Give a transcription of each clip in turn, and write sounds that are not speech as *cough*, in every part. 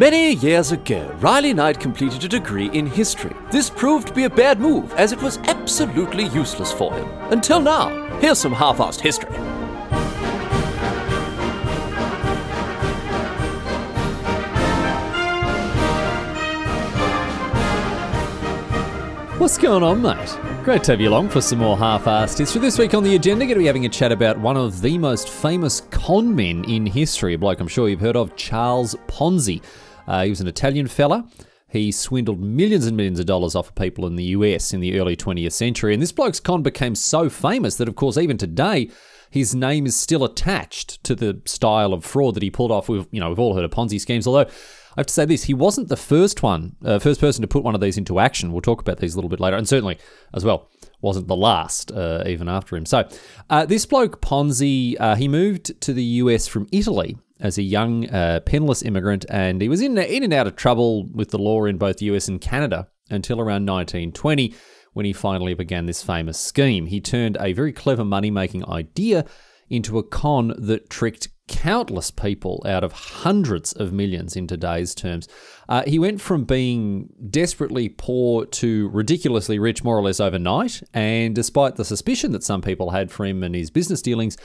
Many years ago, Riley Knight completed a degree in history. This proved to be a bad move, as it was absolutely useless for him. Until now. Here's some half assed history. What's going on, mate? Great to have you along for some more half-assed history. This week on the agenda, going to be having a chat about one of the most famous con men in history, a bloke I'm sure you've heard of, Charles Ponzi. Uh, he was an Italian fella. He swindled millions and millions of dollars off of people in the US in the early 20th century. And this bloke's con became so famous that, of course, even today, his name is still attached to the style of fraud that he pulled off. We've, you know, we've all heard of Ponzi schemes, although I have to say this: he wasn't the first one, uh, first person to put one of these into action. We'll talk about these a little bit later, and certainly as well wasn't the last, uh, even after him. So, uh, this bloke Ponzi, uh, he moved to the US from Italy as a young uh, penniless immigrant, and he was in in and out of trouble with the law in both the US and Canada until around 1920 when he finally began this famous scheme. He turned a very clever money making idea into a con that tricked countless people out of hundreds of millions in today's terms. Uh, he went from being desperately poor to ridiculously rich more or less overnight. And despite the suspicion that some people had for him and his business dealings,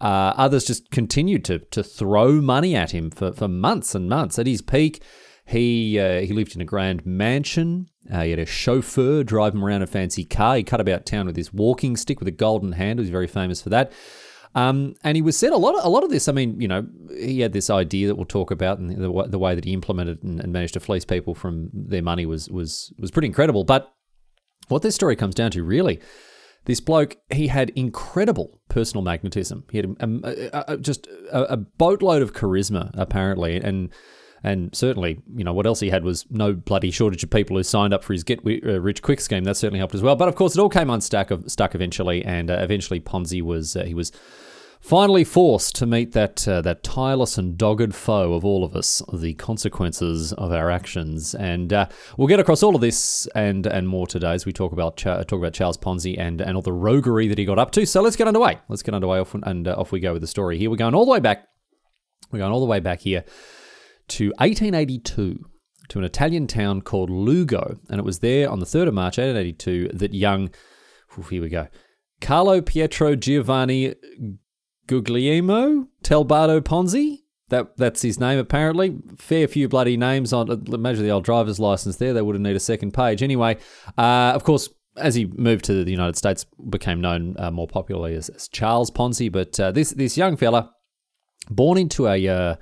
uh, others just continued to, to throw money at him for, for months and months. At his peak, he uh, he lived in a grand mansion. Uh, he had a chauffeur drive him around a fancy car. He cut about town with his walking stick with a golden handle. He's very famous for that. Um, and he was said a lot. Of, a lot of this. I mean, you know, he had this idea that we'll talk about, and the, the way that he implemented and, and managed to fleece people from their money was was was pretty incredible. But what this story comes down to, really, this bloke he had incredible personal magnetism. He had a, a, a, just a, boatload of charisma, apparently, and and certainly, you know, what else he had was no bloody shortage of people who signed up for his get uh, rich quick scheme. That certainly helped as well. But of course, it all came unstuck stuck eventually, and uh, eventually Ponzi was uh, he was finally forced to meet that uh, that tireless and dogged foe of all of us, the consequences of our actions. And uh, we'll get across all of this and and more today as we talk about talk about Charles Ponzi and and all the roguery that he got up to. So let's get underway. Let's get underway off and uh, off we go with the story. Here we're going all the way back. We're going all the way back here to 1882 to an Italian town called Lugo. And it was there on the 3rd of March 1882 that young, here we go, Carlo Pietro Giovanni Guglielmo Telbardo Ponzi. That, that's his name, apparently. Fair few bloody names on. Imagine the old driver's license there. They wouldn't need a second page. Anyway, uh, of course, as he moved to the United States, became known uh, more popularly as, as, Charles Ponzi. But uh, this this young fella, born into a uh,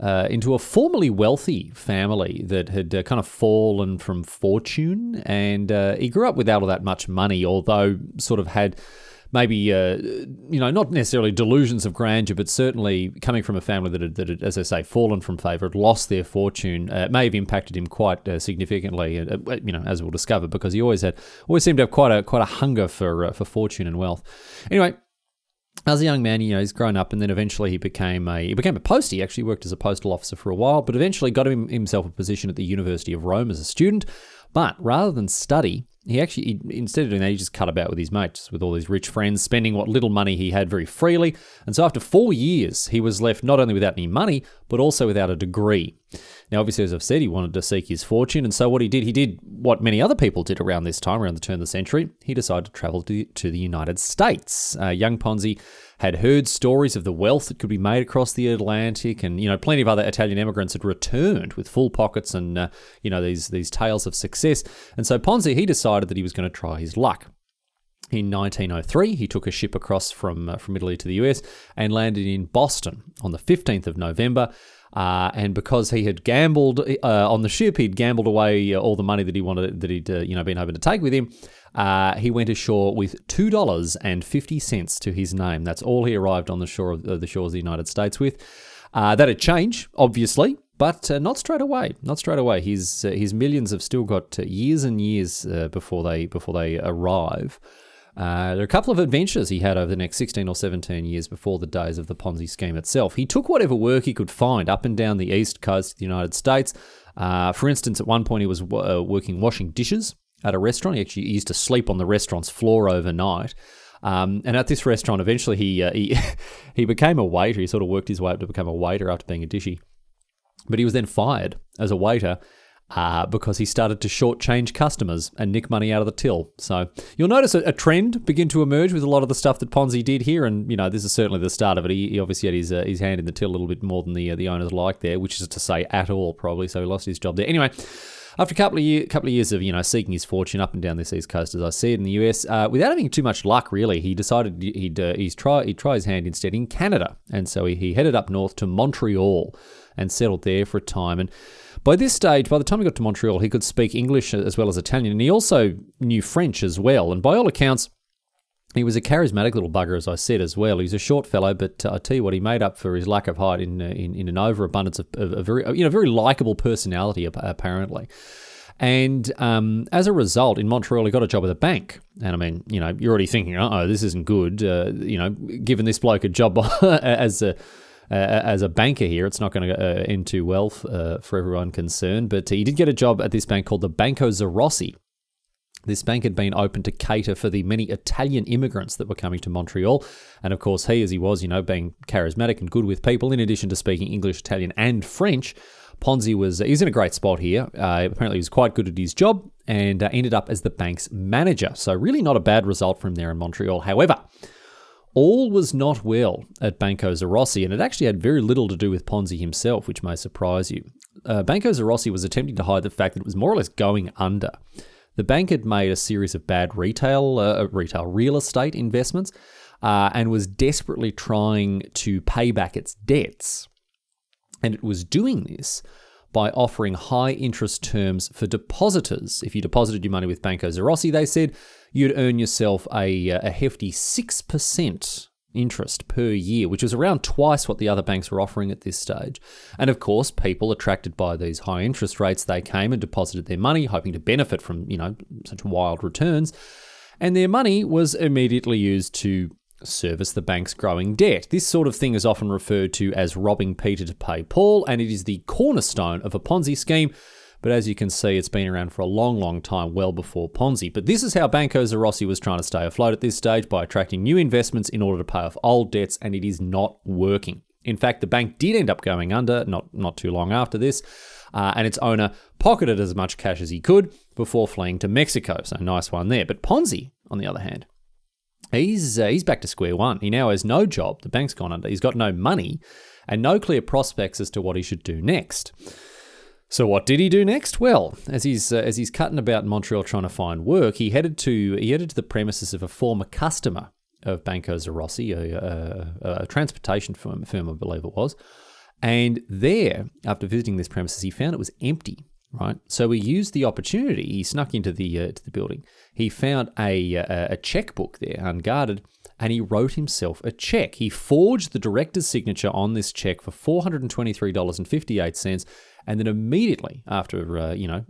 uh, into a formerly wealthy family that had uh, kind of fallen from fortune. And uh, he grew up without all that much money, although sort of had maybe, uh, you know, not necessarily delusions of grandeur, but certainly coming from a family that had, that had as I say, fallen from favour, had lost their fortune, uh, may have impacted him quite uh, significantly, you know, as we'll discover, because he always had, always seemed to have quite a, quite a hunger for, for fortune and wealth. Anyway, as a young man, you know, he's grown up, and then eventually he became a he became a post. He actually worked as a postal officer for a while, but eventually got him, himself a position at the University of Rome as a student. But rather than study, he actually he, instead of doing that, he just cut about with his mates, with all his rich friends, spending what little money he had very freely. And so after four years, he was left not only without any money, but also without a degree. Now, obviously, as I've said, he wanted to seek his fortune, and so what he did, he did what many other people did around this time, around the turn of the century. He decided to travel to, to the United States. Uh, young Ponzi had heard stories of the wealth that could be made across the Atlantic, and you know, plenty of other Italian immigrants had returned with full pockets and uh, you know these these tales of success. And so Ponzi he decided that he was going to try his luck. In 1903, he took a ship across from uh, from Italy to the US and landed in Boston on the 15th of November. Uh, and because he had gambled uh, on the ship, he'd gambled away all the money that he wanted that he'd uh, you know been able to take with him. Uh, he went ashore with two dollars and fifty cents to his name. That's all he arrived on the shore of the shores of the United States with. that'd change, obviously, but not straight away. Not straight away. His his millions have still got years and years before they before they arrive. Uh, there are a couple of adventures he had over the next 16 or 17 years before the days of the Ponzi scheme itself. He took whatever work he could find up and down the east coast of the United States. Uh, for instance, at one point he was uh, working washing dishes at a restaurant. He actually used to sleep on the restaurant's floor overnight. Um, and at this restaurant, eventually he, uh, he *laughs* he became a waiter. He sort of worked his way up to become a waiter after being a dishy. But he was then fired as a waiter uh, because he started to shortchange customers and nick money out of the till. So you'll notice a, a, trend begin to emerge with a lot of the stuff that Ponzi did here, and you know this is certainly the start of it. He, he obviously had his uh, his hand in the till a little bit more than the uh, the owners liked there, which is to say at all probably. So he lost his job there. Anyway. After a couple of year, couple of years of you know seeking his fortune up and down this east coast, as I said in the US, uh, without having too much luck, really, he decided he'd uh, he's try he'd try his hand instead in Canada, and so he, he headed up north to Montreal and settled there for a time. And by this stage, by the time he got to Montreal, he could speak English as well as Italian, and he also knew French as well. And by all accounts, he was a charismatic little bugger, as I said as well. He's a short fellow, but uh, I tell you what, he made up for his lack of height in uh, in, in, an overabundance of, a very you know very likable personality apparently. And um, as a result, in Montreal, he got a job at a bank. And I mean, you know, you're already thinking, oh, this isn't good. Uh, you know, giving this bloke a job *laughs* as a uh, as a banker here, it's not going to uh, end too well uh, for everyone concerned. But he did get a job at this bank called the Banco Zarossi. This bank had been open to cater for the many Italian immigrants that were coming to Montreal. And of course, he, as he was, you know, being charismatic and good with people, in addition to speaking English, Italian, and French, Ponzi was he's in a great spot here. Uh, apparently, he was quite good at his job and uh, ended up as the bank's manager. So, really, not a bad result from there in Montreal. However, all was not well at Banco Zarossi, and it actually had very little to do with Ponzi himself, which may surprise you. Uh, Banco Zarossi was attempting to hide the fact that it was more or less going under. The bank had made a series of bad retail, uh, retail real estate investments, uh, and was desperately trying to pay back its debts. And it was doing this by offering high interest terms for depositors. If you deposited your money with Banco Zarossi, they said you'd earn yourself a, uh, a hefty 6% interest per year, which was around twice what the other banks were offering at this stage. And of course, people attracted by these high interest rates, they came and deposited their money, hoping to benefit from, you know, such wild returns. And their money was immediately used to service the bank's growing debt. This sort of thing is often referred to as robbing Peter to pay Paul, and it is the cornerstone of a Ponzi scheme but as you can see, it's been around for a long, long time, well before Ponzi. But this is how Banco Zarossi was trying to stay afloat at this stage by attracting new investments in order to pay off old debts, and it is not working. In fact, the bank did end up going under not, not too long after this, uh, and its owner pocketed as much cash as he could before fleeing to Mexico. So, nice one there. But Ponzi, on the other hand, he's, uh, he's back to square one. He now has no job, the bank's gone under, he's got no money, and no clear prospects as to what he should do next. So what did he do next? Well, as he's uh, as he's cutting about in Montreal trying to find work, he headed to he headed to the premises of a former customer of Banco Zarossi, a, a, a transportation firm, firm, I believe it was. And there, after visiting this premises, he found it was empty. Right, so he used the opportunity. He snuck into the uh, to the building. He found a, a a checkbook there, unguarded, and he wrote himself a check. He forged the director's signature on this check for four hundred and twenty three dollars and fifty eight cents and then immediately after uh, you know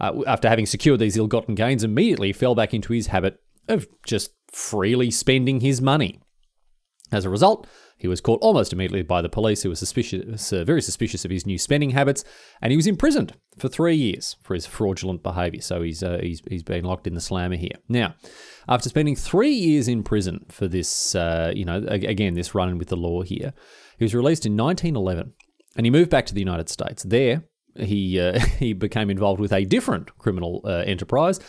uh, after having secured these ill-gotten gains, immediately fell back into his habit of just freely spending his money. As a result, he was caught almost immediately by the police, who were suspicious, uh, very suspicious of his new spending habits, and he was imprisoned for three years for his fraudulent behaviour. So he's uh, he's he's been locked in the slammer here. Now, after spending three years in prison for this, uh, you know, again this run-in with the law here, he was released in 1911 and he moved back to the United States. There, he uh, *laughs* he became involved with a different criminal uh, enterprise.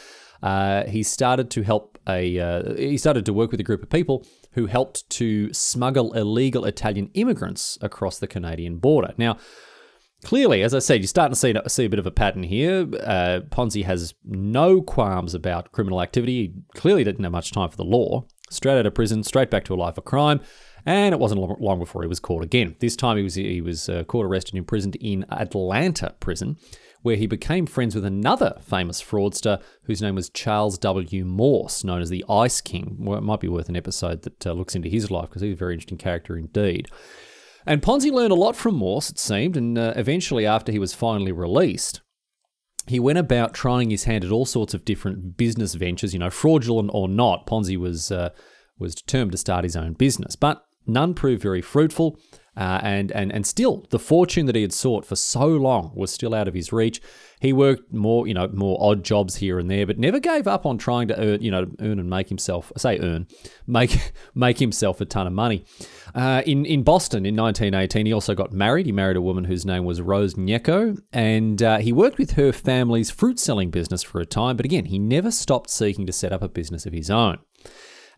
Uh, he started to help a uh, he started to work with a group of people who helped to smuggle illegal Italian immigrants across the Canadian border. Now, clearly, as I said, you're starting to see, see a bit of a pattern here. Uh, Ponzi has no qualms about criminal activity. He clearly didn't have much time for the law. Straight out of prison, straight back to a life of crime. And it wasn't long before he was caught again. This time he was he was uh, caught, arrested, and imprisoned in Atlanta prison, where he became friends with another famous fraudster whose name was Charles W. Morse, known as the Ice King. Well, it might be worth an episode that uh, looks into his life because he's a very interesting character indeed. And Ponzi learned a lot from Morse, it seemed, and uh, eventually, after he was finally released, he went about trying his hand at all sorts of different business ventures, you know, fraudulent or not. Ponzi was uh, was determined to start his own business, but None proved very fruitful, Uh, and, and, and still, the fortune that he had sought for so long was still out of his reach. He worked more, you know, more odd jobs here and there, but never gave up on trying to earn, you know, earn and make himself, say earn, make *laughs* make himself a ton of money. Uh, in in Boston in 1918, he also got married. He married a woman whose name was Rose Gnecco, and uh, he worked with her family's fruit selling business for a time. But again, he never stopped seeking to set up a business of his own.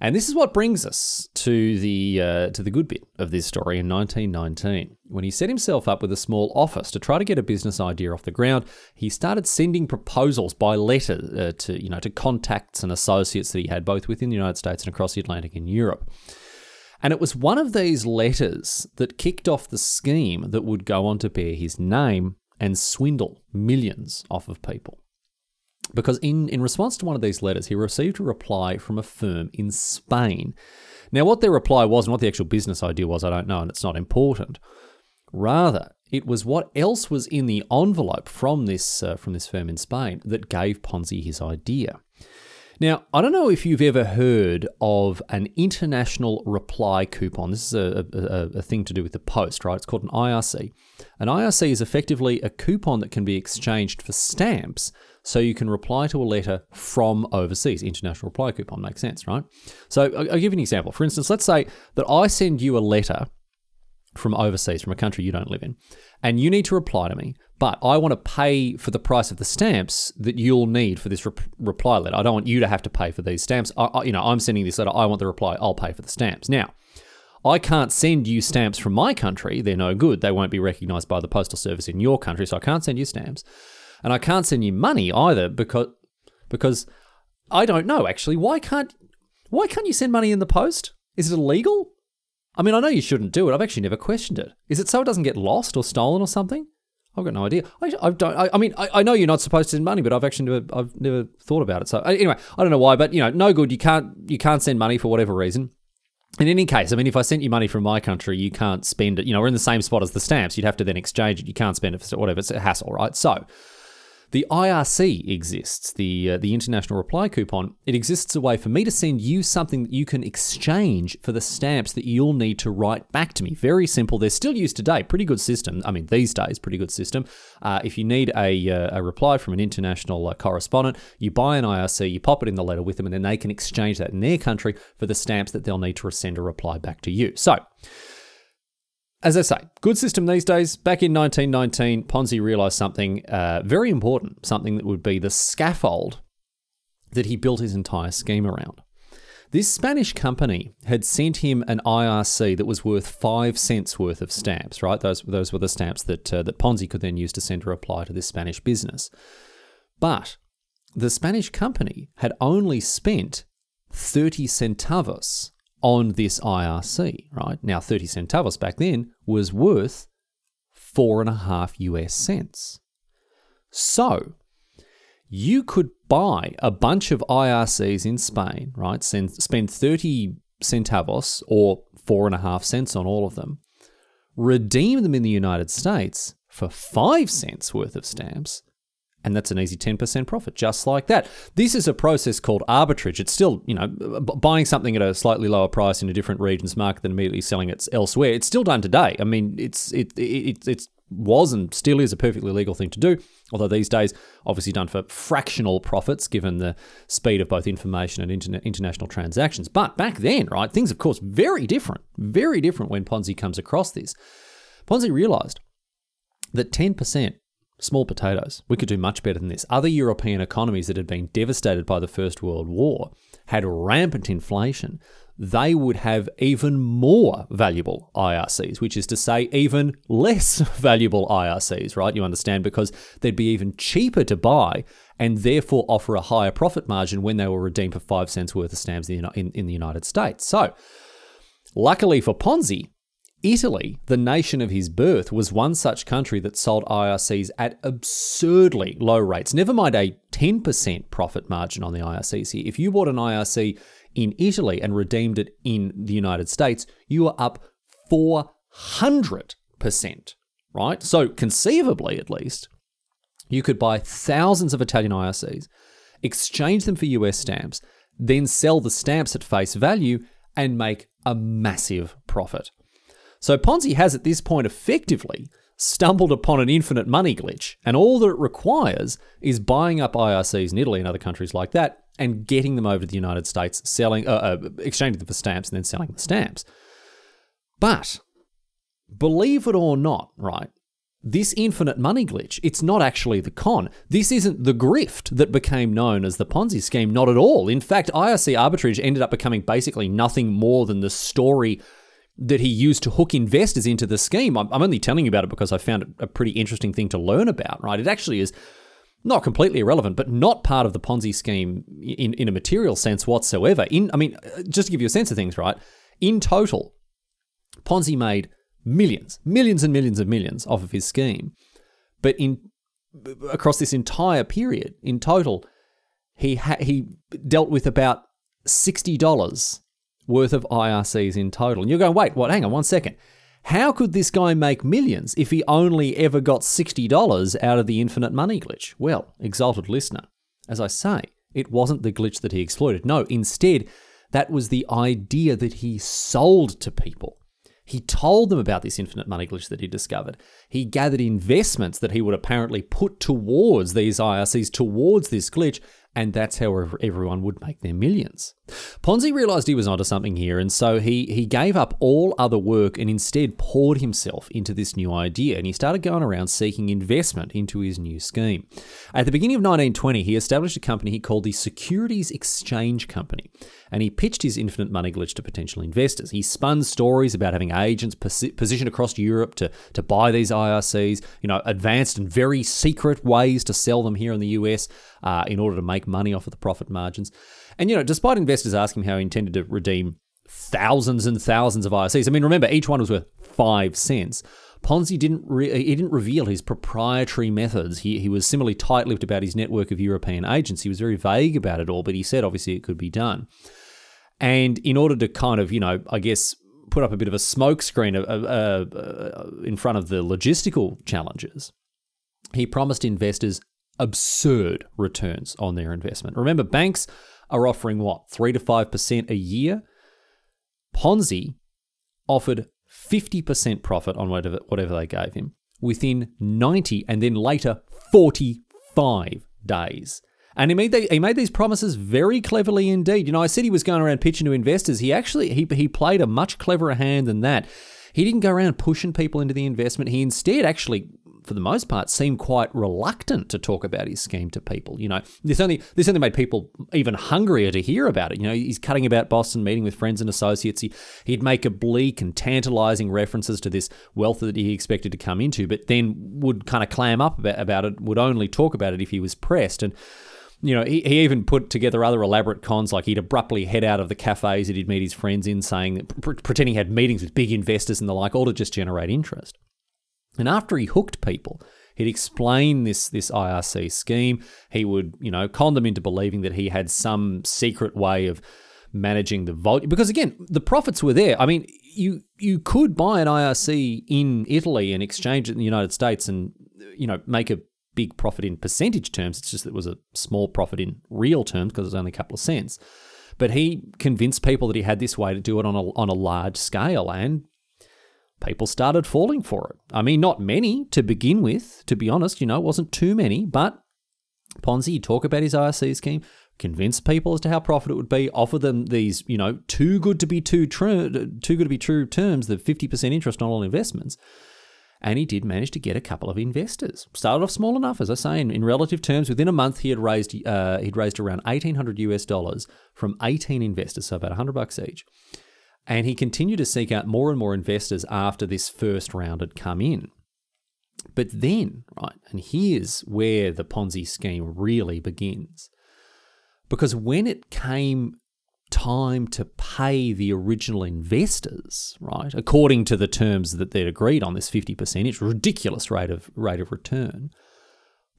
And this is what brings us to the uh, to the good bit of this story in 1919. When he set himself up with a small office to try to get a business idea off the ground, he started sending proposals by letter uh, to you know to contacts and associates that he had both within the United States and across the Atlantic in Europe. And it was one of these letters that kicked off the scheme that would go on to bear his name and swindle millions off of people. Because in, in response to one of these letters, he received a reply from a firm in Spain. Now, what their reply was and what the actual business idea was, I don't know, and it's not important. Rather, it was what else was in the envelope from this uh, from this firm in Spain that gave Ponzi his idea. Now, I don't know if you've ever heard of an international reply coupon. This is a, a, a, thing to do with the post, right? It's called an IRC. An IRC is effectively a coupon that can be exchanged for stamps so you can reply to a letter from overseas. International reply coupon makes sense, right? So I'll, give you an example. For instance, let's say that I send you a letter from overseas, from a country you don't live in, and you need to reply to me, but I want to pay for the price of the stamps that you'll need for this reply letter. I don't want you to have to pay for these stamps. I, I, you know, I'm sending this letter. I want the reply. I'll pay for the stamps. Now, I can't send you stamps from my country. They're no good. They won't be recognized by the postal service in your country, so I can't send you stamps. And I can't send you money either because because I don't know actually. Why can't why can't you send money in the post? Is it illegal? I mean, I know you shouldn't do it. I've actually never questioned it. Is it so it doesn't get lost or stolen or something? I've got no idea. I, I don't. I, I mean, I, I, know you're not supposed to send money, but I've actually never. I've never thought about it. So uh, anyway, I don't know why, but you know, no good. You can't. You can't send money for whatever reason. In any case, I mean, if I sent you money from my country, you can't spend it. You know, we're in the same spot as the stamps. You'd have to then exchange it. You can't spend it for whatever. It's a hassle, right? So the IRC exists, the uh, the international reply coupon. It exists a way for me to send you something that you can exchange for the stamps that you'll need to write back to me. Very simple. They're still used today. Pretty good system. I mean, these days, pretty good system. Uh, if you need a, uh, a reply from an international uh, correspondent, you buy an IRC, you pop it in the letter with them, and then they can exchange that in their country for the stamps that they'll need to send a reply back to you. So as I say, good system these days. Back in 1919, Ponzi realized something uh, very important, something that would be the scaffold that he built his entire scheme around. This Spanish company had sent him an IRC that was worth five cents worth of stamps, right? Those, those were the stamps that, uh, that Ponzi could then use to send a reply to this Spanish business. But the Spanish company had only spent 30 centavos on this IRC, right? Now, 30 centavos back then was worth four and a half US cents. So, you could buy a bunch of IRCs in Spain, right? Spend 30 centavos or four and a half cents on all of them, redeem them in the United States for five cents worth of stamps, and that's an easy 10% profit, just like that. This is a process called arbitrage. It's still, you know, buying something at a slightly lower price in a different region's market than immediately selling it elsewhere. It's still done today. I mean, it's it, it, it's was and still is a perfectly legal thing to do, although these days obviously done for fractional profits given the speed of both information and internet, international transactions. But back then, right, things of course very different, very different when Ponzi comes across this. Ponzi realized that 10% Small potatoes. We could do much better than this. Other European economies that had been devastated by the First World War had rampant inflation. They would have even more valuable IRCs, which is to say, even less *laughs* valuable IRCs, right? You understand? Because they'd be even cheaper to buy and therefore offer a higher profit margin when they were redeemed for five cents worth of stamps in, in, in the United States. So, luckily for Ponzi, Italy, the nation of his birth, was one such country that sold IRCs at absurdly low rates. Never mind a 10% profit margin on the IRCs here. If you bought an IRC in Italy and redeemed it in the United States, you are up 400%, right? So, conceivably at least, you could buy thousands of Italian IRCs, exchange them for US stamps, then sell the stamps at face value and make a massive profit. So Ponzi has at this point effectively stumbled upon an infinite money glitch, and all that it requires is buying up IRCs in Italy and other countries like that and getting them over to the United States, selling, uh, uh, exchanging them for stamps, and then selling the stamps. But believe it or not, right? This infinite money glitch, it's not actually the con. This isn't the grift that became known as the Ponzi scheme, not at all. In fact, IRC arbitrage ended up becoming basically nothing more than the story that he used to hook investors into the scheme. I'm, only telling you about it because I found it a pretty interesting thing to learn about, right? It actually is not completely irrelevant, but not part of the Ponzi scheme in, in a material sense whatsoever. In, I mean, uh, just to give you a sense of things, right? In total, Ponzi made millions, millions and millions of millions off of his scheme. But in across this entire period, in total, he ha- he dealt with about sixty dollars worth of IRCs in total. And you're going, wait, what? Hang on one second. How could this guy make millions if he only ever got $60 out of the infinite money glitch? Well, exalted listener, as I say, it wasn't the glitch that he exploited. No, instead, that was the idea that he sold to people. He told them about this infinite money glitch that he discovered. He gathered investments that he would apparently put towards these IRCs, towards this glitch, and that's how everyone would make their millions. Ponzi realized he was onto something here, and so he, he gave up all other work and instead poured himself into this new idea, and he started going around seeking investment into his new scheme. At the beginning of 1920, he established a company he called the Securities Exchange Company, and he pitched his infinite money glitch to potential investors. He spun stories about having agents positioned across Europe to, to buy these IRCs, you know, advanced and very secret ways to sell them here in the US uh, in order to make money off of the profit margins. And, you know, despite investors asking how he intended to redeem thousands and thousands of IRCs, I mean, remember, each one was worth five cents. Ponzi didn't re- he didn't reveal his proprietary methods. He, he was similarly tight-lipped about his network of European agents. He was very vague about it all, but he said obviously it could be done. And in order to kind of, you know, I guess put up a bit of a smokescreen uh, uh, uh, in front of the logistical challenges, he promised investors absurd returns on their investment. Remember, banks are offering what, 3 to 5% a year? Ponzi offered 50% profit on whatever, they gave him within 90 and then later 45 days. And he made, the, he made these promises very cleverly indeed. You know, I said he was going around pitching to investors. He actually he, he played a much cleverer hand than that. He didn't go around pushing people into the investment. He instead actually for the most part, seemed quite reluctant to talk about his scheme to people. You know, this only this only made people even hungrier to hear about it. You know, he's cutting about Boston, meeting with friends and associates. He, he'd make oblique and tantalizing references to this wealth that he expected to come into, but then would kind of clam up about, about it, would only talk about it if he was pressed. And you know, he, he even put together other elaborate cons, like he'd abruptly head out of the cafes that he'd meet his friends in, saying that, pretending he had meetings with big investors and the like, all to just generate interest. And after he hooked people, he'd explain this this IRC scheme. He would, you know, con them into believing that he had some secret way of managing the volume. Because again, the profits were there. I mean, you you could buy an IRC in Italy and exchange it in the United States, and you know, make a big profit in percentage terms. It's just that it was a small profit in real terms because it was only a couple of cents. But he convinced people that he had this way to do it on a on a large scale, and people started falling for it. I mean, not many to begin with, to be honest, you know, it wasn't too many, but Ponzi, talk about his IRC scheme, convince people as to how profit it would be, offer them these, you know, too good to be too true, too good to be true terms, the 50% interest on all investments. And he did manage to get a couple of investors. Started off small enough, as I say, in, in relative terms. Within a month, he had raised uh, he'd raised around 1,800 US dollars from 18 investors, so about 100 bucks each. And he continued to seek out more and more investors after this first round had come in. But then, right, and here's where the Ponzi scheme really begins. Because when it came time to pay the original investors, right, according to the terms that they'd agreed on this 50%, it's ridiculous rate of rate of return,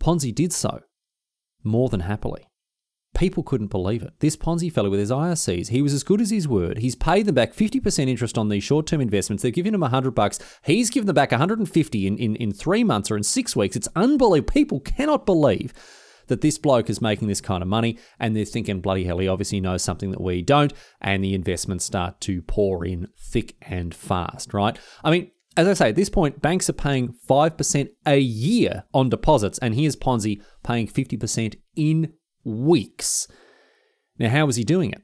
Ponzi did so more than happily. People couldn't believe it. This Ponzi fellow with his IRCs, he was as good as his word. He's paid them back 50% interest on these short term investments. They've given him 100 bucks. He's given them back 150 in, in, in three months or in six weeks. It's unbelievable. People cannot believe that this bloke is making this kind of money, and they're thinking, bloody hell, he obviously knows something that we don't, and the investments start to pour in thick and fast, right? I mean, as I say, at this point, banks are paying 5% a year on deposits, and here's Ponzi paying 50% in weeks. Now, how was he doing it?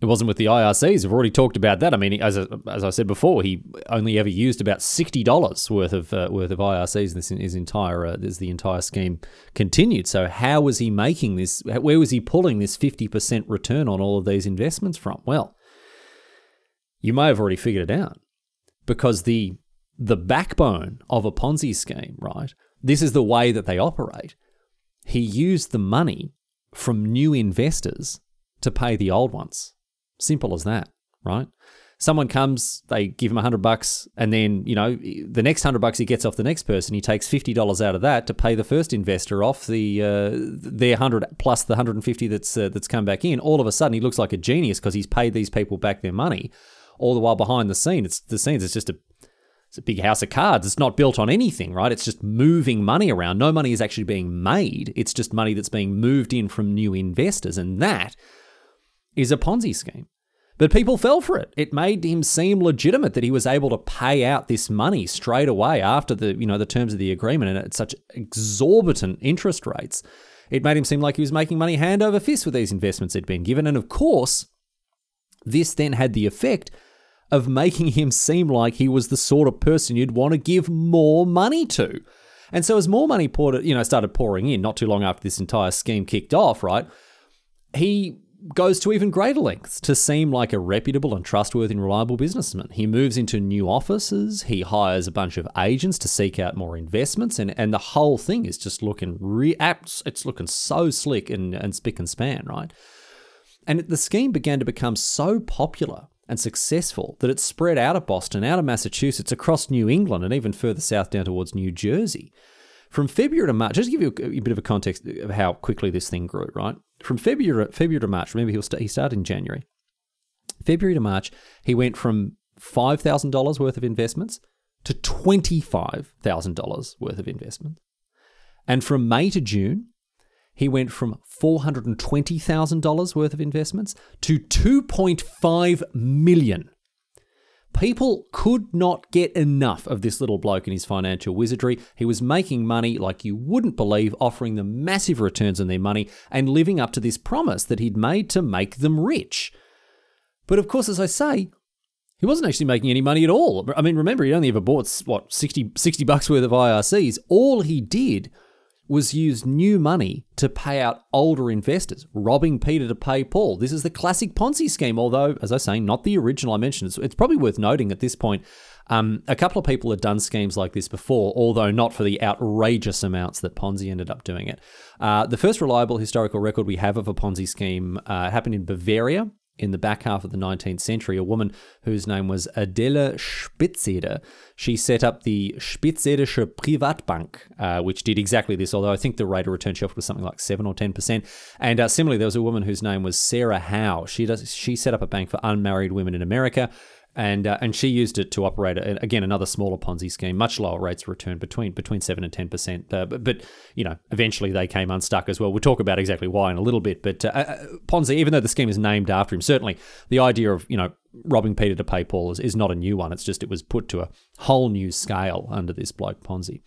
It wasn't with the IRCs. We've already talked about that. I mean, as, as I said before, he only ever used about sixty dollars worth of uh, worth of IRCs. This his entire uh, as the entire scheme continued. So how was he making this? Where was he pulling this fifty percent return on all of these investments from? Well, you may have already figured it out because the the backbone of a Ponzi scheme, right? This is the way that they operate. He used the money from new investors to pay the old ones. Simple as that, right? Someone comes, they give him a hundred bucks, and then you know the next hundred bucks he gets off the next person. He takes fifty dollars out of that to pay the first investor off the uh, their hundred plus the hundred and fifty that's uh, that's come back in. All of a sudden, he looks like a genius because he's paid these people back their money. All the while behind the scene, it's the scenes. It's just a it's a big house of cards. It's not built on anything, right? It's just moving money around. No money is actually being made. It's just money that's being moved in from new investors. And that is a Ponzi scheme. But people fell for it. It made him seem legitimate that he was able to pay out this money straight away after the, you know, the terms of the agreement and at such exorbitant interest rates. It made him seem like he was making money hand over fist with these investments he'd been given. And of course, this then had the effect of making him seem like he was the sort of person you'd want to give more money to. And so as more money poured, you know, started pouring in, not too long after this entire scheme kicked off, right? He goes to even greater lengths to seem like a reputable and trustworthy and reliable businessman. He moves into new offices, he hires a bunch of agents to seek out more investments, and, and the whole thing is just looking re- it's looking so slick and, and spick and span, right? And the scheme began to become so popular and successful that it spread out of Boston, out of Massachusetts, across New England, and even further south down towards New Jersey. From February to March, just to give you a, a bit of a context of how quickly this thing grew, right? From February, February to March, remember he, was, he started in January. February to March, he went from $5,000 worth of investments to $25,000 worth of investments. And from May to June, he went from $420,000 worth of investments to 2.5 million. People could not get enough of this little bloke and his financial wizardry. He was making money like you wouldn't believe, offering them massive returns on their money and living up to this promise that he'd made to make them rich. But of course, as I say, he wasn't actually making any money at all. I mean, remember, he only ever bought, what, 60, 60 bucks worth of IRCs. All he did was use new money to pay out older investors, robbing Peter to pay Paul. This is the classic Ponzi scheme, although, as I say, not the original I mentioned. It's, it's probably worth noting at this point. Um, a couple of people had done schemes like this before, although not for the outrageous amounts that Ponzi ended up doing it. Uh, the first reliable historical record we have of a Ponzi scheme uh, happened in Bavaria in the back half of the 19th century, a woman whose name was Adele Spitzeder. She set up the Spitzedersche Privatbank, uh, which did exactly this, although I think the rate of return she offered was something like 7 or 10%. And uh, similarly, there was a woman whose name was Sarah Howe. She, does, she set up a bank for unmarried women in America and uh, and she used it to operate again another smaller Ponzi scheme, much lower rates of return between between seven and ten percent. Uh, but, but, you know, eventually they came unstuck as well. We'll talk about exactly why in a little bit. But uh, uh Ponzi, even though the scheme is named after him, certainly the idea of you know robbing Peter to pay Paul is, is not a new one. It's just it was put to a whole new scale under this bloke Ponzi.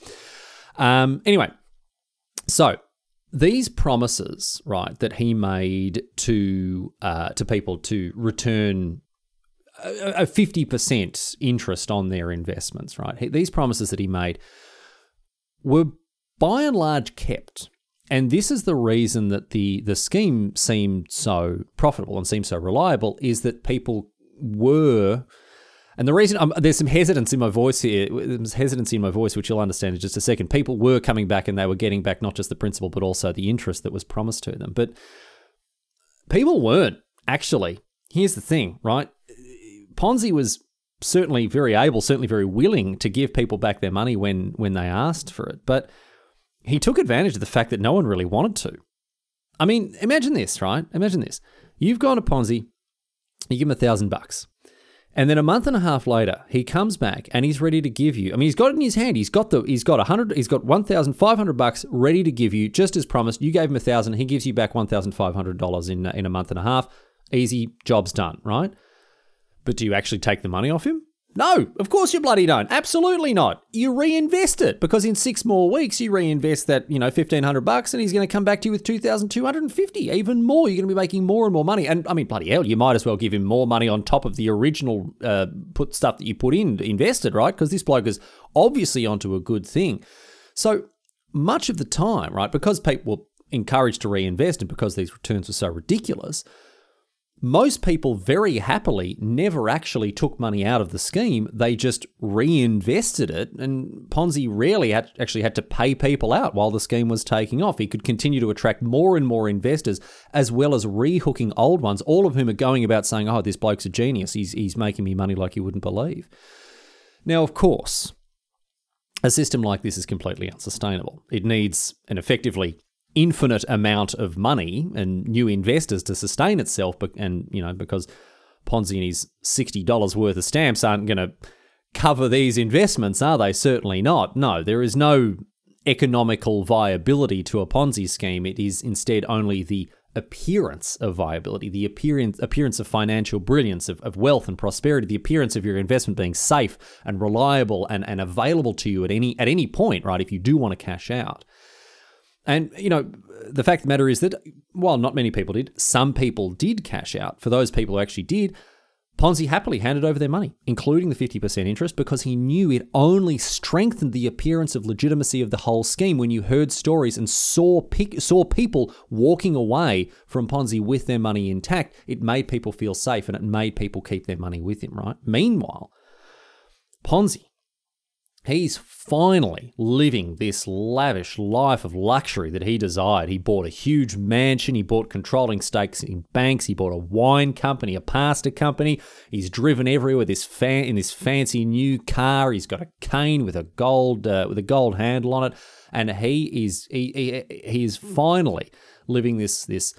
Um, anyway, so these promises, right, that he made to uh, to people to return a fifty percent interest on their investments. Right, these promises that he made were by and large kept. And this is the reason that the, the scheme seemed so profitable and seemed so reliable is that people were and the reason um, there's some hesitance in my voice here, there's hesitancy in my voice, which you'll understand in just a second. People were coming back and they were getting back not just the principal, but also the interest that was promised to them. But people weren't actually. Here's the thing, right? Ponzi was certainly very able, certainly very willing to give people back their money when when they asked for it. But he took advantage of the fact that no one really wanted to. I mean, imagine this, right? Imagine this. You've gone to Ponzi, you give him a thousand bucks, And then a month and a half later, he comes back and he's ready to give you. I mean, he's got it in his hand. He's got the he's got a hundred. He's got one thousand five hundred bucks ready to give you, just as promised. You gave him a thousand. He gives you back one thousand five hundred dollars in in a month and a half. Easy, job's done, right? But do you actually take the money off him? No, of course you bloody don't. Absolutely not. You reinvest it because in six more weeks you reinvest that you know fifteen hundred bucks, and he's going to come back to you with two thousand two hundred and fifty, even more. You're going to be making more and more money. And I mean, bloody hell, you might as well give him more money on top of the original uh, put stuff that you put in invested, right? Because this bloke is obviously onto a good thing. So much of the time, right, because people were encouraged to reinvest, and because these returns were so ridiculous most people very happily never actually took money out of the scheme. They just reinvested it, and Ponzi rarely had, actually had to pay people out while the scheme was taking off. He could continue to attract more and more investors, as well as rehooking old ones, all of whom are going about saying, "Oh, this bloke's a genius. He's he's making me money like you wouldn't believe." Now, of course, a system like this is completely unsustainable. It needs an effectively infinite amount of money and new investors to sustain itself. And you know because Ponzi and his sixty dollars worth of stamps aren't going to cover these investments, are they? Certainly not. No, there is no economical viability to a Ponzi scheme. It is instead only the appearance of viability, the appearance appearance of financial brilliance, of, of wealth and prosperity, the appearance of your investment being safe and reliable and, and available to you at any at any point, right? If you do want to cash out. And, you know, the fact of the matter is that while not many people did, some people did cash out. For those people who actually did, Ponzi happily handed over their money, including the 50% interest, because he knew it only strengthened the appearance of legitimacy of the whole scheme when you heard stories and saw, pic- saw people walking away from Ponzi with their money intact. It made people feel safe and it made people keep their money with him, right? Meanwhile, Ponzi He's finally living this lavish life of luxury that he desired. He bought a huge mansion, he bought controlling stakes in banks, he bought a wine company, a pasta company. He's driven everywhere fan in this fancy new car. He's got a cane with a gold uh, with a gold handle on it, and he is he, he, he is finally living this this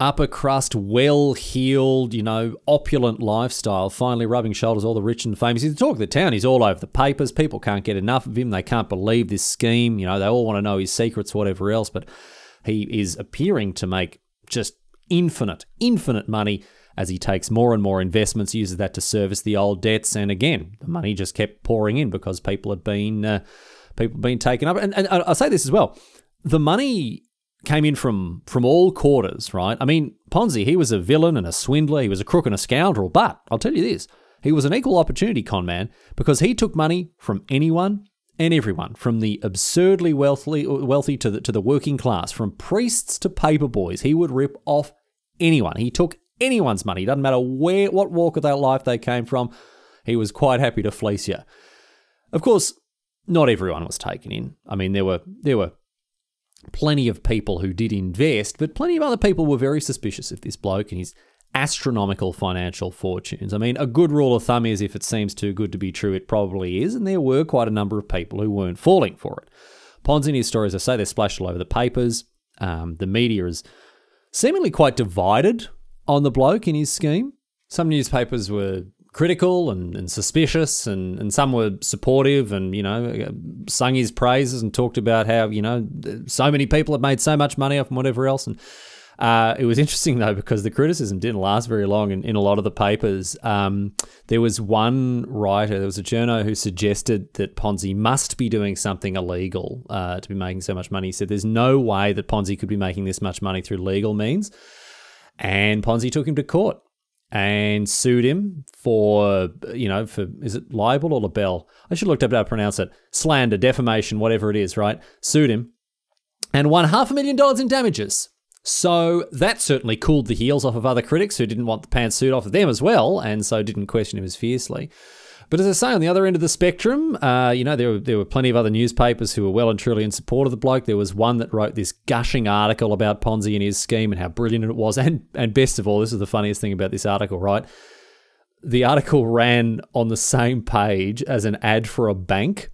upper crust, well heeled, you know, opulent lifestyle, finally rubbing shoulders all the rich and famous. He's the talk of the town. He's all over the papers. People can't get enough of him. They can't believe this scheme. You know, they all want to know his secrets, whatever else. But he is appearing to make just infinite, infinite money as he takes more and more investments, uses that to service the old debts. And again, the money just kept pouring in because people had been uh, people had been taken up. And, and I'll say this as well: the money came in from from all quarters, right? I mean, Ponzi, he was a villain and a swindler, he was a crook and a scoundrel, but I'll tell you this, he was an equal opportunity con man because he took money from anyone and everyone, from the absurdly wealthy wealthy to the to the working class, from priests to paper boys. He would rip off anyone. He took anyone's money. Doesn't matter where what walk of that life they came from. He was quite happy to fleece you. Of course, not everyone was taken in. I mean, there were there were plenty of people who did invest, but plenty of other people were very suspicious of this bloke and his astronomical financial fortunes. I mean, a good rule of thumb is if it seems too good to be true, it probably is, and there were quite a number of people who weren't falling for it. Ponzi and his stories, I say, they're splashed all over the papers. Um, the media is seemingly quite divided on the bloke in his scheme. Some newspapers were critical and, and suspicious, and, and some were supportive and, you know, sung his praises and talked about how, you know, so many people have made so much money off and whatever else. And uh, it was *laughs* interesting, though, because the criticism didn't last very long in, in a lot of the papers. Um, there was one writer, there was a journo who suggested that Ponzi must be doing something illegal uh, to be making so much money. He said there's no way that Ponzi could be making this much money through legal means. And Ponzi took him to court and sued him for, you know, for, is it libel or libel? I should have looked up how to pronounce it. Slander, defamation, whatever it is, right? Sued him and won half a million dollars in damages. So that certainly cooled the heels off of other critics who didn't want the pantsuit off of them as well, and so didn't question him as fiercely. But as I say, on the other end of the spectrum, uh, you know, there were, there were plenty of other newspapers who were well and truly in support of the bloke. There was one that wrote this gushing article about Ponzi and his scheme and how brilliant it was. *laughs* And, and best of all, this is the funniest thing about this article, right? The article ran on the same page as an ad for a bank.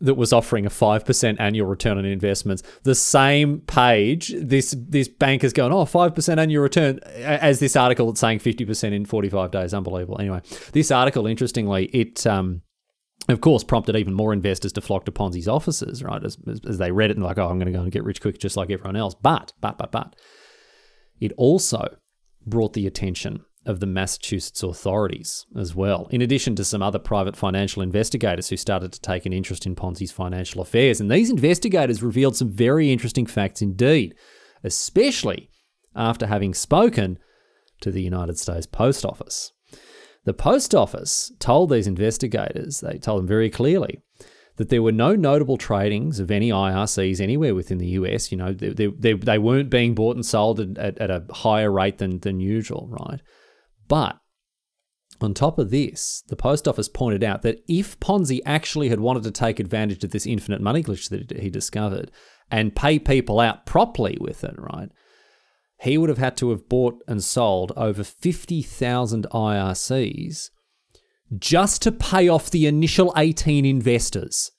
That was offering a 5% annual return on investments. The same page, this this bank is going, oh, 5% annual return, as this article that's saying 50% in 45 days. Unbelievable. Anyway, this article, interestingly, it. Um, of course, prompted even more investors to flock to Ponzi's offices, right? As, as, they read it and like, oh, I'm going to go and get rich quick just like everyone else. But, but, but, but, it also brought the attention of the Massachusetts authorities as well, in addition to some other private financial investigators who started to take an interest in Ponzi's financial affairs. And these investigators revealed some very interesting facts indeed, especially after having spoken to the United States Post Office. The Post Office told these investigators, they told them very clearly, that there were no notable tradings of any IRCs anywhere within the US. You know, they, they, they weren't being bought and sold at, at a higher rate than, than usual, right? But on top of this, the post office pointed out that if Ponzi actually had wanted to take advantage of this infinite money glitch that he discovered and pay people out properly with it, right, he would have had to have bought and sold over 50,000 IRCs just to pay off the initial 18 investors.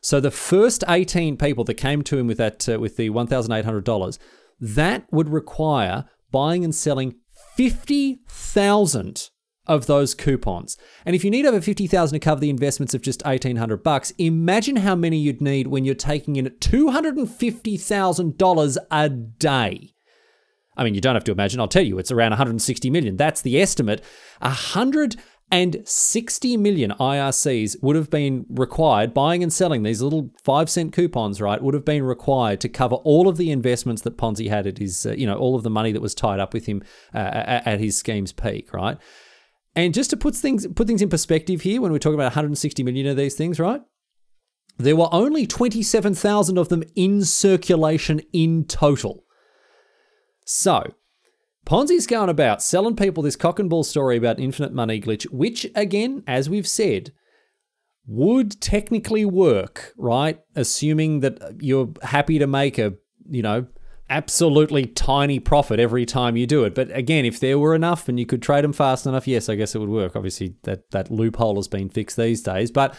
So the first 18 people that came to him with that uh, with the $1,800, that would require buying and selling 50,000 of those coupons. And if you need over 50,000 to cover the investments of just 1800 bucks, imagine how many you'd need when you're taking in $250,000 a day. I mean, you don't have to imagine, I'll tell you, it's around 160 million. That's the estimate. 100 and 60 million IRCs would have been required, buying and selling these little five cent coupons, right, would have been required to cover all of the investments that Ponzi had at his, uh, you know, all of the money that was tied up with him uh, at his scheme's peak, right? And just to put things put things in perspective here, when we're talking about 160 million of these things, right? There were only 27,000 of them in circulation in total. So, Ponzi's going about selling people this cock and bull story about infinite money glitch, which, again, as we've said, would technically work, right? Assuming that you're happy to make a, you know, absolutely tiny profit every time you do it. But again, if there were enough and you could trade them fast enough, yes, I guess it would work. Obviously, that that loophole has been fixed these days, but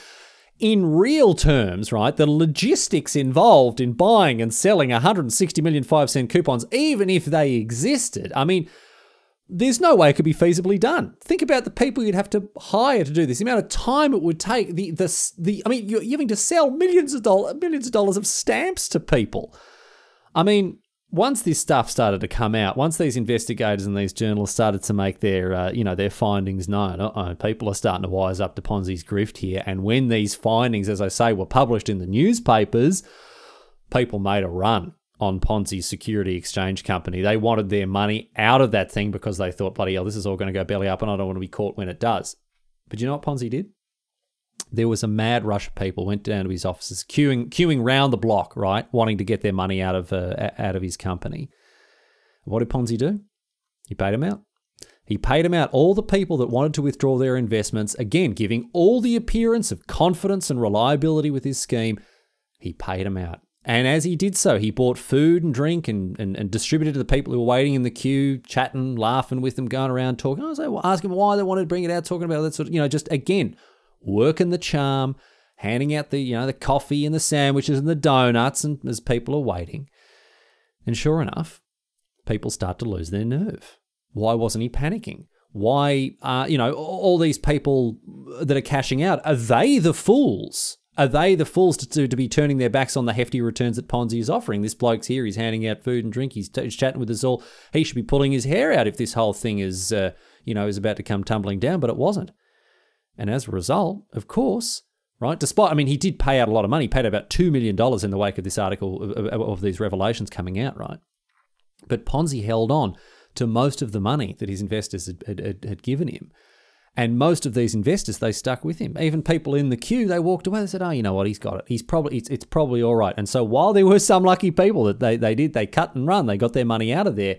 in real terms, right, the logistics involved in buying and selling 160 million 5 cent coupons, even if they existed, I mean, there's no way it could be feasibly done. Think about the people you'd have to hire to do this. The amount of time it would take. The the the. I mean, you're having to sell millions of dollars, millions of dollars of stamps to people. I mean, once this stuff started to come out, once these investigators and these journalists started to make their, uh, you know, their findings known, uh-oh, people are starting to wise up to Ponzi's grift here. And when these findings, as I say, were published in the newspapers, people made a run on Ponzi's security exchange company. They wanted their money out of that thing because they thought, bloody hell, this is all going to go belly up, and I don't want to be caught when it does. But you know what Ponzi did? There was a mad rush of people went down to his offices, queuing queuing round the block, right, wanting to get their money out of uh, out of his company. What did Ponzi do? He paid them out. He paid them out all the people that wanted to withdraw their investments, again giving all the appearance of confidence and reliability with his scheme. He paid them out. And as he did so, he bought food and drink and, and, and, distributed to the people who were waiting in the queue, chatting, laughing with them, going around talking. I was asking why they wanted to bring it out, talking about that sort of, you know, just again, working the charm, handing out the, you know, the coffee and the sandwiches and the donuts and as people are waiting. And sure enough, people start to lose their nerve. Why wasn't he panicking? Why, uh, you know, all these people that are cashing out, are they the fools? Are they the fools to, to be turning their backs on the hefty returns that Ponzi is offering? This bloke's here, he's handing out food and drink, he's, t- he's chatting with us all. He should be pulling his hair out if this whole thing is, uh, you know, is about to come tumbling down, but it wasn't. And as a result, of course, right, despite, I mean, he did pay out a lot of money, paid about $2 million in the wake of this article of, of, these revelations coming out, right? But Ponzi held on to most of the money that his investors had, had, had given him. And most of these investors, they stuck with him. Even people in the queue, they walked away. They said, "Oh, you know what? He's got it. He's probably it's, it's probably all right." And so, while there were some lucky people that they they did, they cut and run. They got their money out of there.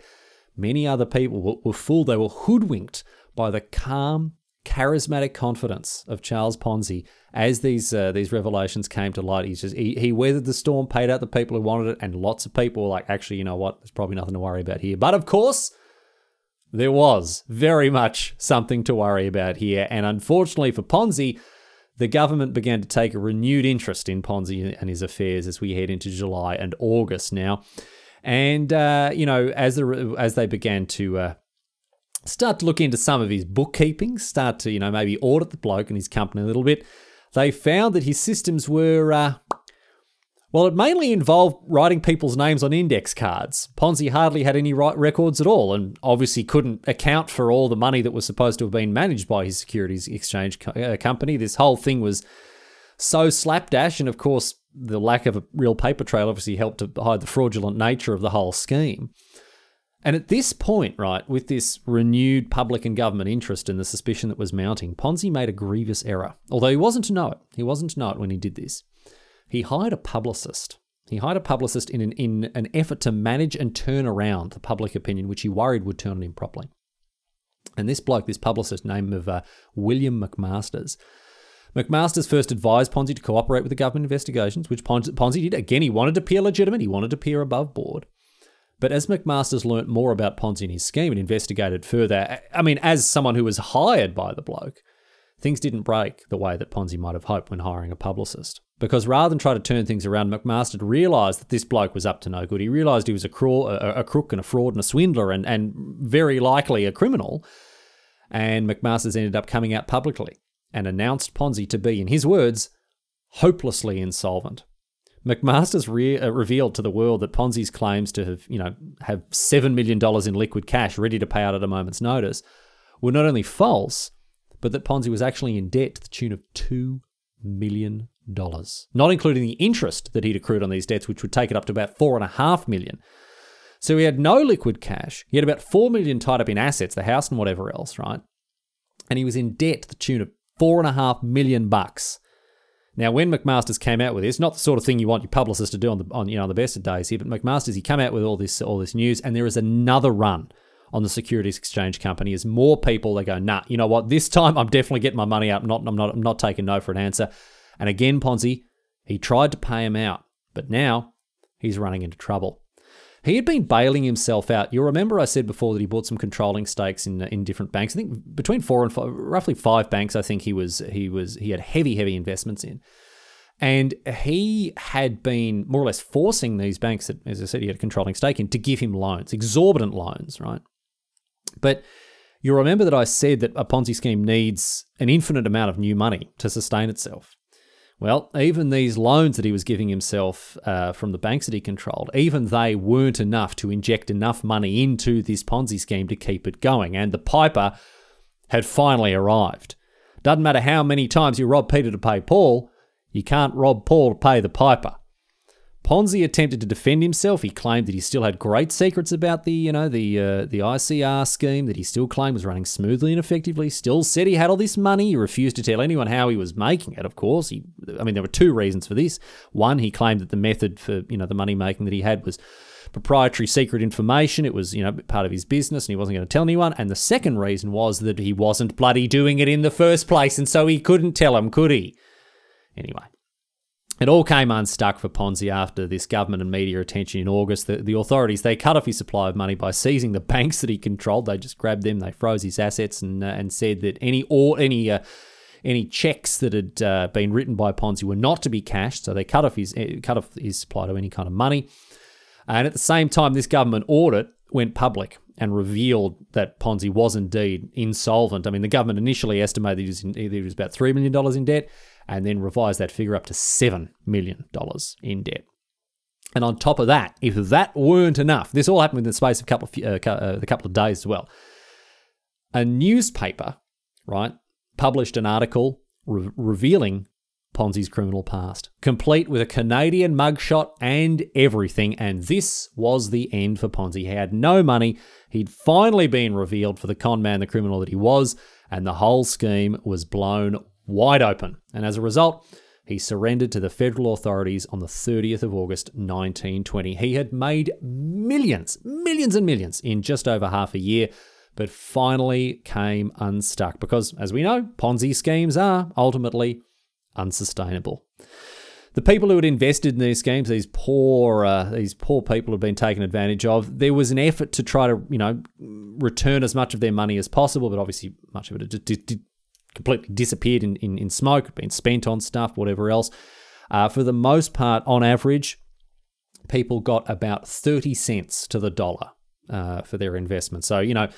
Many other people were, were fooled. They were hoodwinked by the calm charismatic confidence of Charles Ponzi as these uh, these revelations came to light. He's just he, he weathered the storm, paid out the people who wanted it, and lots of people were like, actually, you know what? There's probably nothing to worry about here. But of course, there was very much something to worry about here, and unfortunately for Ponzi. the government began to take a renewed interest in Ponzi and his affairs as we head into July and August now. And, uh, you know, as, the, as they began to uh, start to look into some of his bookkeeping, start to, you know, maybe audit the bloke and his company a little bit, they found that his systems were, uh, well, it mainly involved writing people's names on index cards. Ponzi hardly had any right records at all and obviously couldn't account for all the money that was supposed to have been managed by his securities exchange co- uh, company. This whole thing was so slapdash, and of course, the lack of a real paper trail obviously helped to hide the fraudulent nature of the whole scheme. And at this point, right, with this renewed public and government interest and the suspicion that was mounting, Ponzi made a grievous error. Although he wasn't to know it. He wasn't to know it when he did this. He hired a publicist. He hired a publicist in an, in an effort to manage and turn around the public opinion, which he worried would turn on him properly. And this bloke, this publicist, name of uh, William McMasters, McMasters first advised Ponzi to cooperate with the government investigations, which Ponzi did. Again, he wanted to appear legitimate, he wanted to appear above board. But as McMasters learnt more about Ponzi and his scheme and investigated further, I mean, as someone who was hired by the bloke, things didn't break the way that Ponzi might have hoped when hiring a publicist. Because rather than try to turn things around, McMaster realised that this bloke was up to no good. He realised he was a, a, a, crook and a fraud and a swindler and, and very likely a criminal. And McMasters ended up coming out publicly and announced Ponzi to be, in his words, hopelessly insolvent. McMasters re- uh, revealed to the world that Ponzi's claims to have, you know, have $7 million in liquid cash ready to pay out at a moment's notice were not only false, but that Ponzi was actually in debt to the tune of $2 million, not including the interest that he'd accrued on these debts, which would take it up to about 4.5 million. So he had no liquid cash. He had about 4 million tied up in assets, the house and whatever else, right? And he was in debt to the tune of 4.5 million bucks. Now, when McMasters came out with this, not the sort of thing you want your publicist to do on the on you know the best of days here, but McMasters he came out with all this all this news, and there is another run on the Securities Exchange Company as more people they go, nah, you know what? This time I'm definitely getting my money. I'm not I'm not I'm not taking no for an answer. And again, Ponzi, he tried to pay him out, but now he's running into trouble. He had been bailing himself out. You'll remember I said before that he bought some controlling stakes in in different banks. I think between four and five, roughly five banks. I think he was he was he had heavy heavy investments in, and he had been more or less forcing these banks that, as I said, he had a controlling stake in to give him loans, exorbitant loans, right? But you'll remember that I said that a Ponzi scheme needs an infinite amount of new money to sustain itself. Well, even these loans that he was giving himself uh, from the banks that he controlled, even they weren't enough to inject enough money into this Ponzi scheme to keep it going. And the piper had finally arrived. Doesn't matter how many times you rob Peter to pay Paul, you can't rob Paul to pay the piper. Ponzi attempted to defend himself. He claimed that he still had great secrets about the, you know, the uh, the ICR scheme that he still claimed was running smoothly and effectively. Still said he had all this money. He refused to tell anyone how he was making it. Of course, he. I mean, there were two reasons for this. One, he claimed that the method for you know the money making that he had was proprietary secret information. It was, you know, part of his business and he wasn't going to tell anyone. And the second reason was that he wasn't bloody doing it in the first place. And so he couldn't tell him, could he? Anyway, it all came unstuck for Ponzi after this government and media attention in August. The, the, authorities they cut off his supply of money by seizing the *laughs* banks that he controlled. They just grabbed them, they froze his assets, and uh, and said that any or any uh, any checks that had uh, been written by Ponzi were not to be cashed. So they cut off his uh, cut off his supply to any kind of money. And at the same time, this government audit went public and revealed that Ponzi was indeed insolvent. I mean, the government initially estimated he was, in, he was about $3 million in debt and then revised that figure up to $7 million in debt. And on top of that, if that weren't enough, this all happened within the space of a couple of, uh, uh, a couple of days as well. A newspaper, right, published an article re- revealing Ponzi's criminal past, complete with a Canadian mugshot and everything. And this was the end for Ponzi. He had no money. He'd finally been revealed for the con man, the criminal that he was, and the whole scheme was blown wide open. And as a result, he surrendered to the federal authorities on the 30th of August 1920. He had made millions, millions and millions in just over half a year, but finally came unstuck because, as we know, Ponzi schemes are ultimately unsustainable. The people who had invested in these schemes, these poor, uh, these poor people had been taken advantage of. There was an effort to try to, you know, return as much of their money as possible, but obviously much of it completely disappeared in, in, in smoke, been spent on stuff, whatever else. Uh, for the most part, on average, people got about 30 cents to the dollar uh, for their investment. So, you know,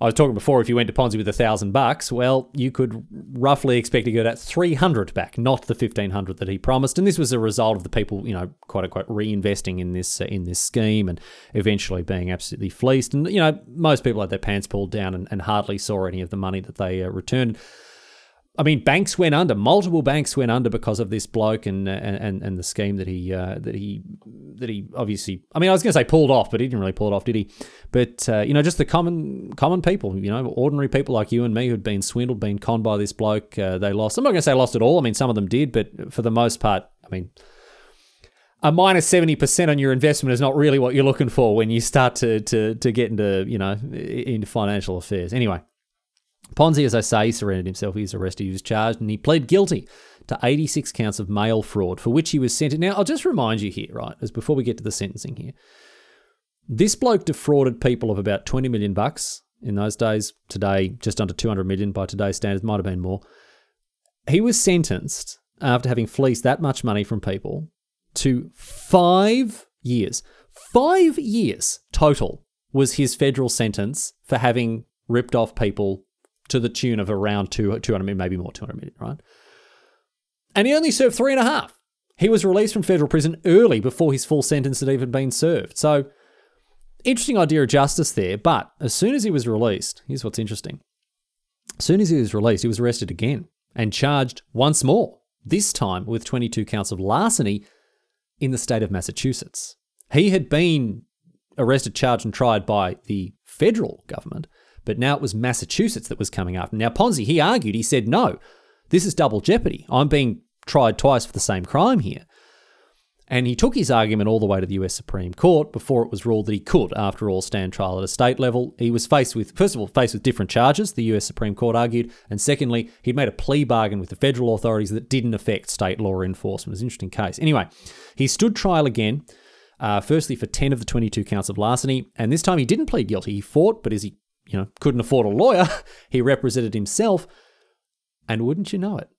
I was talking before, if you went to Ponzi with a thousand bucks, well, you could roughly expect to get that 300 back, not the 1500 that he promised. And this was a result of the people, you know, quote unquote, reinvesting in this uh, in this scheme and eventually being absolutely fleeced. And, you know, most people had their pants pulled down and, and hardly saw any of the money that they uh, returned. I mean, banks went under. Multiple banks went under because of this bloke and and and the scheme that he uh, that he that he obviously. I mean, I was going to say pulled off, but he didn't really pull it off, did he? But uh, you know, just the common common people, you know, ordinary people like you and me who'd been swindled, been conned by this bloke. Uh, they lost. I'm not going to say lost it all. I mean, some of them did, but for the most part, I mean. A minus seventy percent on your investment is not really what you're looking for when you start to, to to get into you know into financial affairs. Anyway, Ponzi, as I say, surrendered himself. He was arrested, he was charged, and he pled guilty to 86 counts of mail fraud, for which he was sentenced. Now, I'll just remind you here, right, as before we get to the sentencing here. This bloke defrauded people of about 20 million bucks in those days. Today, just under 200 million by today's standards, might have been more. He was sentenced after having fleeced that much money from people to five years. Five years total was his federal sentence for having ripped off people to the tune of around two, 200 million, maybe more, 200 million, right? And he only served three and a half. He was released from federal prison early before his full sentence had even been served. So, interesting idea of justice there. But as soon as he was released, here's what's interesting. As soon as he was released, he was arrested again and charged once more, this time with 22 counts of larceny in the state of Massachusetts. He had been arrested, charged, and tried by the federal government but now it was Massachusetts that was coming after. Now, Ponzi, he argued, he said, no, this is double jeopardy. I'm being tried twice for the same crime here. And he took his argument all the way to the US Supreme Court before it was ruled that he could, after all, stand trial at a state level. He was faced with, first of all, faced with different charges, the US Supreme Court argued. And secondly, he'd made a plea bargain with the federal authorities that didn't affect state law enforcement. It's an interesting case. Anyway, he stood trial again, uh, firstly for 10 of the 22 counts of larceny. And this time he didn't plead guilty. He fought, but as he you know, couldn't afford a lawyer, *laughs* he represented himself. And wouldn't you know it,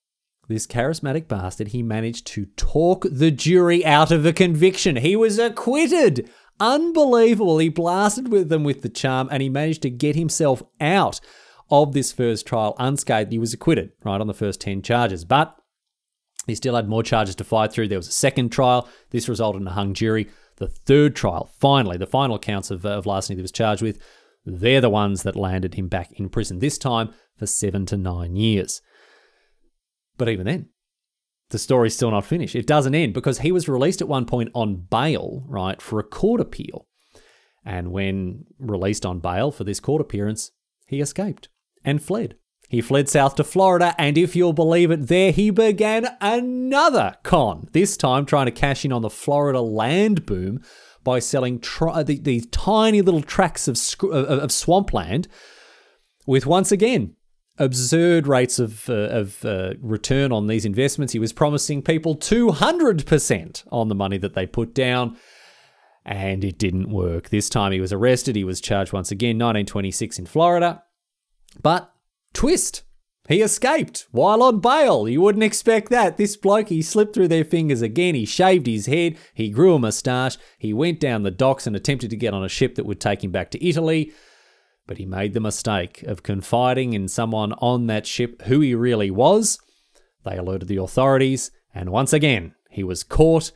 this charismatic bastard, he managed to talk the jury out of a conviction. He was acquitted. Unbelievable. He blasted with them with the charm and he managed to get himself out of this first trial unscathed. He was acquitted, right, on the first 10 charges. But he still had more charges to fight through. There was a second trial. This resulted in a hung jury. The third trial, finally, the final counts of, of larceny that he was charged with, they're the ones that landed him back in prison, this time for seven to nine years. But even then, the story's still not finished. It doesn't end because he was released at one point on bail, right, for a court appeal. And when released on bail for this court appearance, he escaped and fled. He fled south to Florida, and if you'll believe it, there he began another con, this time trying to cash in on the Florida land boom by selling tri- these tiny little tracts of, sc- of swampland with once again absurd rates of, uh, of uh, return on these investments. He was promising people 200% on the money that they put down, and it didn't work. This time he was arrested. He was charged once again, 1926 in Florida. But twist, he escaped while on bail. You wouldn't expect that. This bloke, he slipped through their fingers again. He shaved his head. He grew a moustache. He went down the docks and attempted to get on a ship that would take him back to Italy. But he made the mistake of confiding in someone on that ship who he really was. They alerted the authorities, and once again, he was caught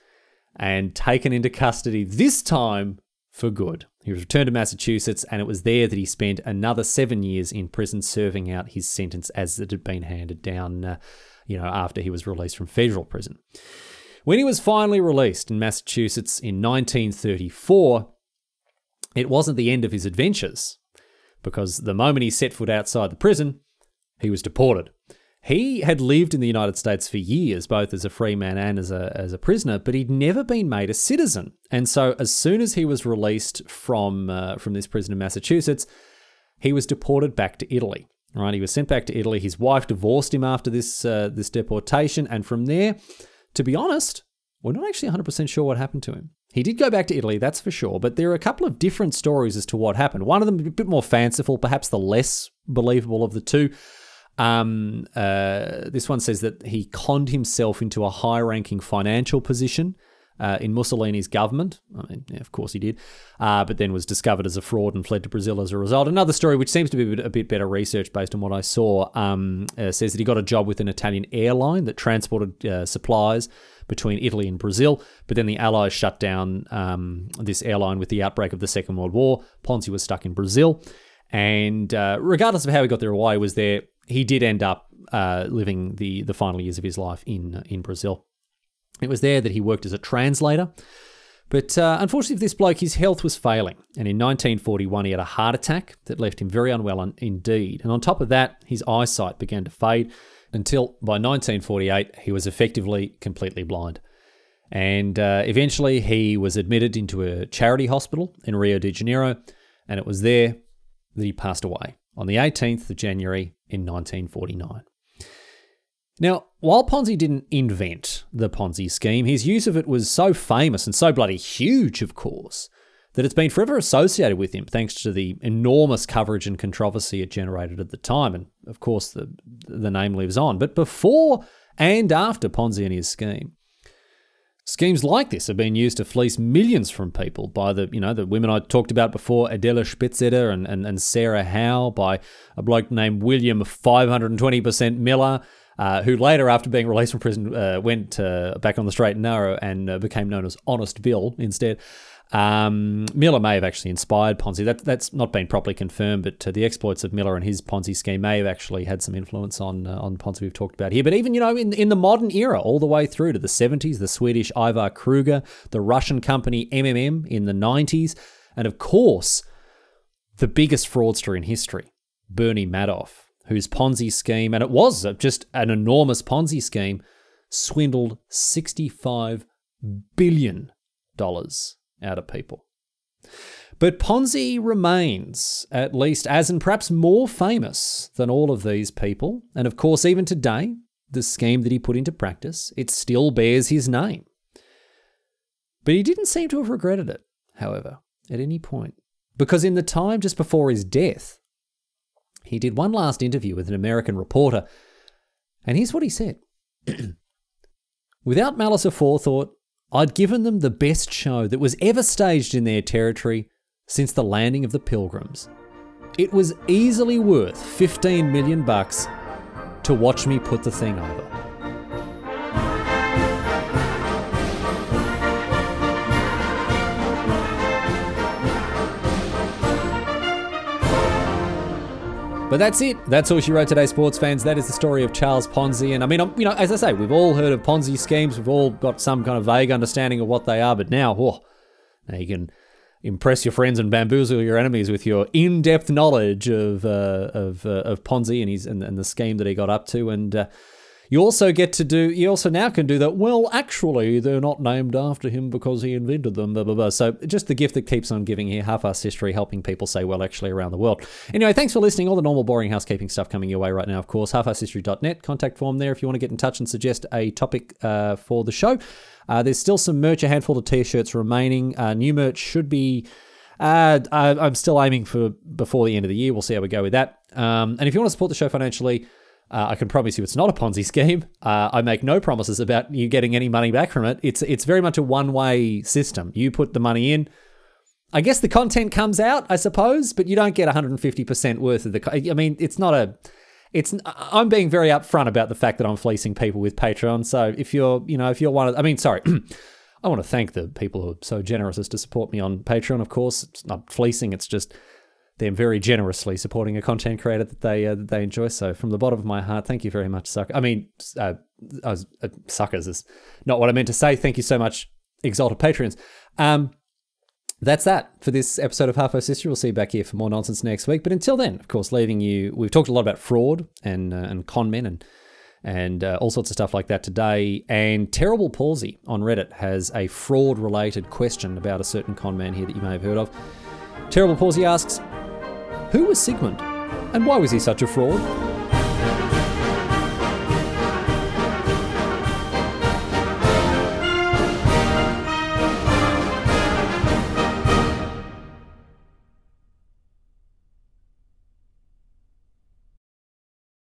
and taken into custody, this time for good. He was returned to Massachusetts, and it was there that he spent another seven years in prison serving out his sentence as it had been handed down, uh, you know, after he was released from federal prison. When he was finally released in Massachusetts in 1934, it wasn't the end of his adventures, because the moment he set foot outside the prison, he was deported. He had lived in the United States for years, both as a free man and as a, as a prisoner, but he'd never been made a citizen. And so, as soon as he was released from, uh, from this prison in Massachusetts, he was deported back to Italy. Right, he was sent back to Italy. His wife divorced him after this uh, this deportation, and from there, to be honest, we're not actually 100% sure what happened to him. He did go back to Italy, that's for sure, but there are a couple of different stories as to what happened. One of them a bit more fanciful, perhaps the less believable of the two. Um, uh, this one says that he conned himself into a high ranking financial position uh, in Mussolini's government. I mean, yeah, of course he did, uh, but then was discovered as a fraud and fled to Brazil as a result. Another story, which seems to be a bit, better research based on what I saw, um, uh, says that he got a job with an Italian airline that transported uh, supplies between Italy and Brazil. But then the Allies shut down um, this airline with the outbreak of the Second World War. Ponzi was stuck in Brazil. And uh, regardless of how he got there or why he was there, he did end up uh, living the, the final years of his life in, in Brazil. It was there that he worked as a translator. But uh, unfortunately for this bloke, his health was failing. And in 1941, he had a heart attack that left him very unwell indeed. And on top of that, his eyesight began to fade until by 1948, he was effectively completely blind. And uh, eventually, he was admitted into a charity hospital in Rio de Janeiro. And it was there that he passed away on the 18th of January in 1949. Now, while Ponzi didn't invent the Ponzi scheme, his use of it was so famous and so bloody huge, of course, that it's been forever associated with him thanks to the enormous coverage and controversy it generated at the time. And of course, the, the name lives on. But before and after Ponzi and his scheme, schemes like this have been used to fleece millions from people by the, you know, the women I talked about before, Adela Spitzeder and, and, and Sarah Howe, by a bloke named William 520% Miller, uh, who later, after being released from prison, uh, went uh, back on the straight and narrow and uh, became known as Honest Bill instead. Um, Miller may have actually inspired Ponzi. That, that's not been properly confirmed, but uh, the exploits of Miller and his Ponzi scheme may have actually had some influence on uh, on Ponzi we've talked about here. But even you know in in the modern era, all the way through to the seventies, the Swedish Ivar Kreuger, the Russian company MMM in the nineties, and of course the biggest fraudster in history, Bernie Madoff whose Ponzi scheme, and it was just an enormous Ponzi scheme, swindled $65 billion out of people. But Ponzi remains, at least as and perhaps more famous than all of these people. And of course, even today, the scheme that he put into practice, it still bears his name. But he didn't seem to have regretted it, however, at any point. Because in the time just before his death, he did one last interview with an American reporter, and here's what he said *clears throat* Without malice aforethought, I'd given them the best show that was ever staged in their territory since the landing of the Pilgrims. It was easily worth 15 million bucks to watch me put the thing over. But that's it. That's all she wrote today, sports fans. That is the story of Charles Ponzi. And I mean, you know, as I say, we've all heard of Ponzi schemes. We've all got some kind of vague understanding of what they are. But now, oh, now you can impress your friends and bamboozle your enemies with your in-depth knowledge of uh, of, uh, of Ponzi and his and, and, the scheme that he got up to. And uh, you also get to do, you also now can do that. Well, actually, they're not named after him because he invented them, blah, blah, blah. So just the gift that keeps on giving here, half-assed history, helping people say, well, actually, around the world. Anyway, thanks for listening. All the normal boring housekeeping stuff coming your way right now, of course. Halfassedhistory.net, contact form there if you want to get in touch and suggest a topic uh, for the show. Uh, there's still some merch, a handful of t-shirts remaining. Uh, new merch should be... Uh, I'm still aiming for before the end of the year. We'll see how we go with that. Um, and if you want to support the show financially, uh, I can promise you it's not a Ponzi scheme. Uh, I make no promises about you getting any money back from it. It's it's very much a one way system. You put the money in. I guess the content comes out, I suppose, but you don't get 150% worth of the. I mean, it's not a. It's I'm being very upfront about the fact that I'm fleecing people with Patreon. So if you're, you know, if you're one of, I mean, sorry. *clears throat* I want to thank the people who are so generous as to support me on Patreon. Of course, it's not fleecing; it's just them very generously supporting a content creator that they uh, that they enjoy. So from the bottom of my heart, thank you very much, sucker. I mean, uh, uh, suckers is not what I meant to say. Thank you so much, exalted patrons. Um, that's that for this episode of Half-Assed History. We'll see you back here for more nonsense next week. But until then, of course, leaving you. We've talked a lot about fraud and uh, and con men and and uh, all sorts of stuff like that today. And Terrible Palsy on Reddit has a fraud related question about a certain con man here that you may have heard of. Terrible Palsy asks, who was Sigmund? And why was he such a fraud?